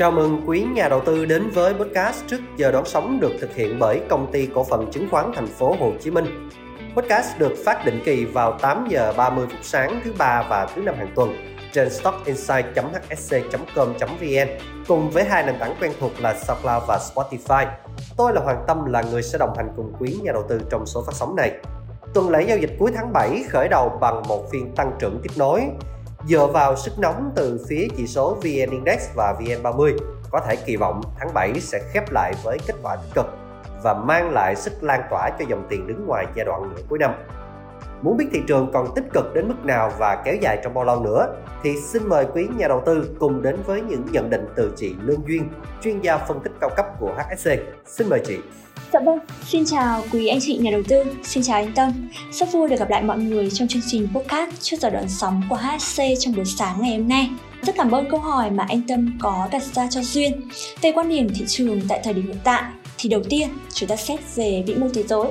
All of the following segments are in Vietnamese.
Chào mừng quý nhà đầu tư đến với podcast trước giờ đón sóng được thực hiện bởi công ty cổ phần chứng khoán thành phố Hồ Chí Minh. Podcast được phát định kỳ vào 8 giờ 30 phút sáng thứ ba và thứ năm hàng tuần trên stockinsight.hsc.com.vn cùng với hai nền tảng quen thuộc là SoundCloud và Spotify. Tôi là Hoàng Tâm là người sẽ đồng hành cùng quý nhà đầu tư trong số phát sóng này. Tuần lễ giao dịch cuối tháng 7 khởi đầu bằng một phiên tăng trưởng tiếp nối Dựa vào sức nóng từ phía chỉ số VN Index và VN30, có thể kỳ vọng tháng 7 sẽ khép lại với kết quả tích cực và mang lại sức lan tỏa cho dòng tiền đứng ngoài giai đoạn nửa cuối năm. Muốn biết thị trường còn tích cực đến mức nào và kéo dài trong bao lâu nữa thì xin mời quý nhà đầu tư cùng đến với những nhận định từ chị Lương Duyên, chuyên gia phân tích cao cấp của HSC. Xin mời chị. Dạ vâng, xin chào quý anh chị nhà đầu tư, xin chào anh Tâm. Rất vui được gặp lại mọi người trong chương trình podcast trước giờ đoạn sóng của HC trong buổi sáng ngày hôm nay. Rất cảm ơn câu hỏi mà anh Tâm có đặt ra cho Duyên về quan điểm thị trường tại thời điểm hiện tại thì đầu tiên chúng ta xét về vĩ mô thế giới.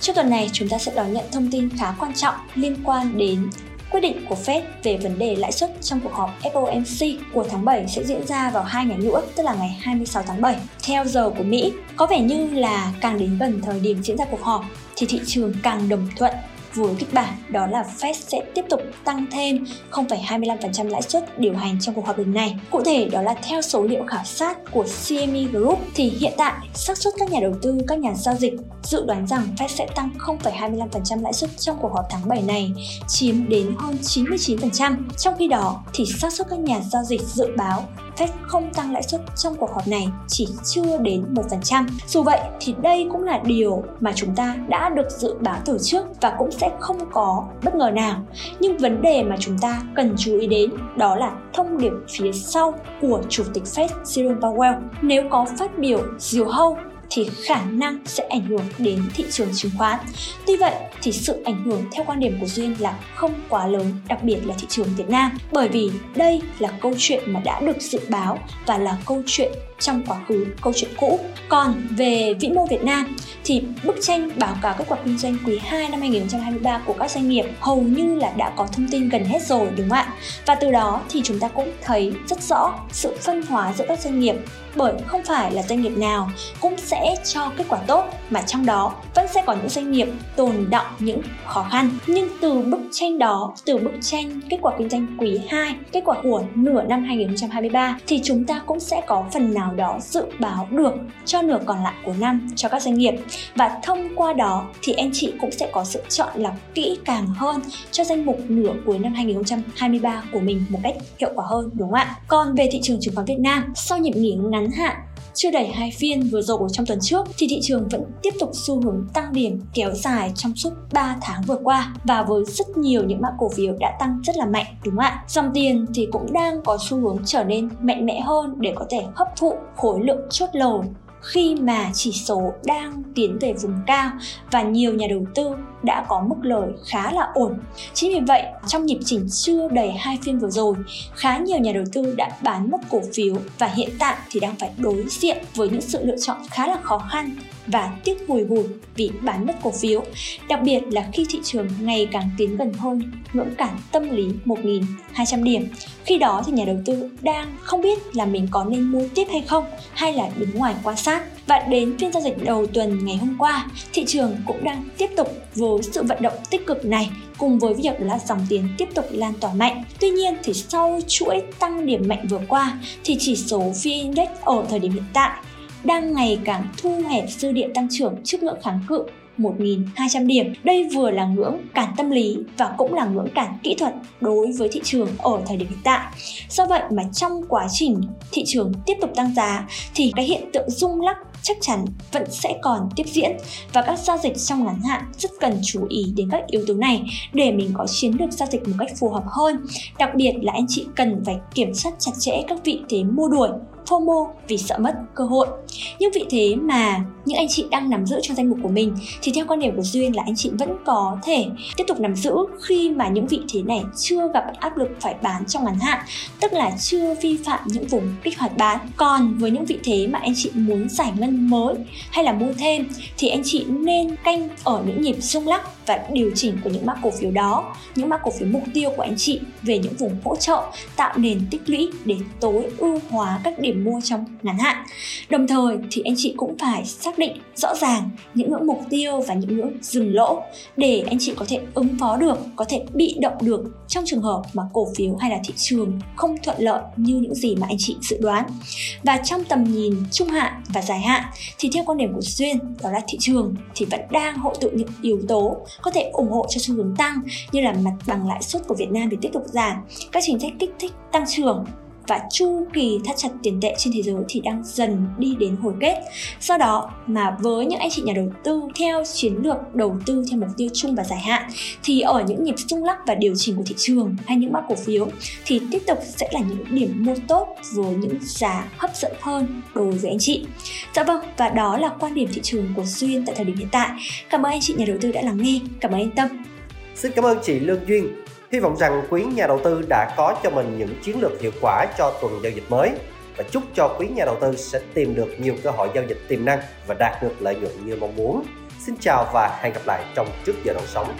Trong tuần này chúng ta sẽ đón nhận thông tin khá quan trọng liên quan đến Quyết định của Fed về vấn đề lãi suất trong cuộc họp FOMC của tháng 7 sẽ diễn ra vào hai ngày nữa, tức là ngày 26 tháng 7. Theo giờ của Mỹ, có vẻ như là càng đến gần thời điểm diễn ra cuộc họp thì thị trường càng đồng thuận với kịch bản đó là Fed sẽ tiếp tục tăng thêm 0,25% lãi suất điều hành trong cuộc họp lần này. Cụ thể đó là theo số liệu khảo sát của CME Group thì hiện tại xác suất các nhà đầu tư, các nhà giao dịch dự đoán rằng Fed sẽ tăng 0,25% lãi suất trong cuộc họp tháng 7 này chiếm đến hơn 99%. Trong khi đó thì xác suất các nhà giao dịch dự báo Fed không tăng lãi suất trong cuộc họp này chỉ chưa đến 1%. Dù vậy thì đây cũng là điều mà chúng ta đã được dự báo từ trước và cũng sẽ không có bất ngờ nào. Nhưng vấn đề mà chúng ta cần chú ý đến đó là thông điệp phía sau của Chủ tịch Fed Jerome Powell. Nếu có phát biểu diều hâu thì khả năng sẽ ảnh hưởng đến thị trường chứng khoán. Tuy vậy thì sự ảnh hưởng theo quan điểm của Duyên là không quá lớn, đặc biệt là thị trường Việt Nam, bởi vì đây là câu chuyện mà đã được dự báo và là câu chuyện trong quá khứ câu chuyện cũ. Còn về vĩ mô Việt Nam thì bức tranh báo cáo kết quả kinh doanh quý 2 năm 2023 của các doanh nghiệp hầu như là đã có thông tin gần hết rồi đúng không ạ? Và từ đó thì chúng ta cũng thấy rất rõ sự phân hóa giữa các doanh nghiệp bởi không phải là doanh nghiệp nào cũng sẽ sẽ cho kết quả tốt mà trong đó vẫn sẽ có những doanh nghiệp tồn động những khó khăn nhưng từ bức tranh đó từ bức tranh kết quả kinh doanh quý 2 kết quả của nửa năm 2023 thì chúng ta cũng sẽ có phần nào đó dự báo được cho nửa còn lại của năm cho các doanh nghiệp và thông qua đó thì anh chị cũng sẽ có sự chọn lọc kỹ càng hơn cho danh mục nửa cuối năm 2023 của mình một cách hiệu quả hơn đúng không ạ? Còn về thị trường chứng khoán Việt Nam, sau nhịp nghỉ ngắn hạn chưa đầy hai phiên vừa rồi trong tuần trước thì thị trường vẫn tiếp tục xu hướng tăng điểm kéo dài trong suốt 3 tháng vừa qua và với rất nhiều những mã cổ phiếu đã tăng rất là mạnh, đúng không ạ? Dòng tiền thì cũng đang có xu hướng trở nên mạnh mẽ hơn để có thể hấp thụ khối lượng chốt lầu khi mà chỉ số đang tiến về vùng cao và nhiều nhà đầu tư đã có mức lời khá là ổn. Chính vì vậy, trong nhịp chỉnh chưa đầy hai phiên vừa rồi, khá nhiều nhà đầu tư đã bán mất cổ phiếu và hiện tại thì đang phải đối diện với những sự lựa chọn khá là khó khăn và tiếc hùi vùi vì bán mất cổ phiếu, đặc biệt là khi thị trường ngày càng tiến gần hơn ngưỡng cản tâm lý 1.200 điểm. Khi đó thì nhà đầu tư đang không biết là mình có nên mua tiếp hay không hay là đứng ngoài quan sát. Và đến phiên giao dịch đầu tuần ngày hôm qua, thị trường cũng đang tiếp tục với sự vận động tích cực này cùng với việc là dòng tiền tiếp tục lan tỏa mạnh. Tuy nhiên thì sau chuỗi tăng điểm mạnh vừa qua thì chỉ số VN Index ở thời điểm hiện tại đang ngày càng thu hẹp dư địa tăng trưởng trước ngưỡng kháng cự 1.200 điểm. Đây vừa là ngưỡng cản tâm lý và cũng là ngưỡng cản kỹ thuật đối với thị trường ở thời điểm hiện tại. Do vậy mà trong quá trình thị trường tiếp tục tăng giá thì cái hiện tượng rung lắc chắc chắn vẫn sẽ còn tiếp diễn và các giao dịch trong ngắn hạn rất cần chú ý đến các yếu tố này để mình có chiến lược giao dịch một cách phù hợp hơn. Đặc biệt là anh chị cần phải kiểm soát chặt chẽ các vị thế mua đuổi FOMO vì sợ mất cơ hội. Nhưng vị thế mà những anh chị đang nắm giữ trong danh mục của mình thì theo quan điểm của Duyên là anh chị vẫn có thể tiếp tục nắm giữ khi mà những vị thế này chưa gặp áp lực phải bán trong ngắn hạn, tức là chưa vi phạm những vùng kích hoạt bán. Còn với những vị thế mà anh chị muốn giải ngân mới hay là mua thêm thì anh chị nên canh ở những nhịp rung lắc và điều chỉnh của những mã cổ phiếu đó, những mã cổ phiếu mục tiêu của anh chị về những vùng hỗ trợ tạo nền tích lũy để tối ưu hóa các điểm mua trong ngắn hạn. Đồng thời thì anh chị cũng phải xác định rõ ràng những ngưỡng mục tiêu và những ngưỡng dừng lỗ để anh chị có thể ứng phó được, có thể bị động được trong trường hợp mà cổ phiếu hay là thị trường không thuận lợi như những gì mà anh chị dự đoán. Và trong tầm nhìn trung hạn và dài hạn thì theo quan điểm của Duyên đó là thị trường thì vẫn đang hội tụ những yếu tố có thể ủng hộ cho xu hướng tăng như là mặt bằng lãi suất của Việt Nam thì tiếp tục giảm, các chính sách kích thích tăng trưởng và chu kỳ thắt chặt tiền tệ trên thế giới thì đang dần đi đến hồi kết. Do đó mà với những anh chị nhà đầu tư theo chiến lược đầu tư theo mục tiêu chung và dài hạn thì ở những nhịp rung lắc và điều chỉnh của thị trường hay những mã cổ phiếu thì tiếp tục sẽ là những điểm mua tốt với những giá hấp dẫn hơn đối với anh chị. Dạ vâng, và đó là quan điểm thị trường của Duyên tại thời điểm hiện tại. Cảm ơn anh chị nhà đầu tư đã lắng nghe. Cảm ơn anh Tâm. Xin cảm ơn chị Lương Duyên Hy vọng rằng quý nhà đầu tư đã có cho mình những chiến lược hiệu quả cho tuần giao dịch mới và chúc cho quý nhà đầu tư sẽ tìm được nhiều cơ hội giao dịch tiềm năng và đạt được lợi nhuận như mong muốn. Xin chào và hẹn gặp lại trong trước giờ đầu sóng.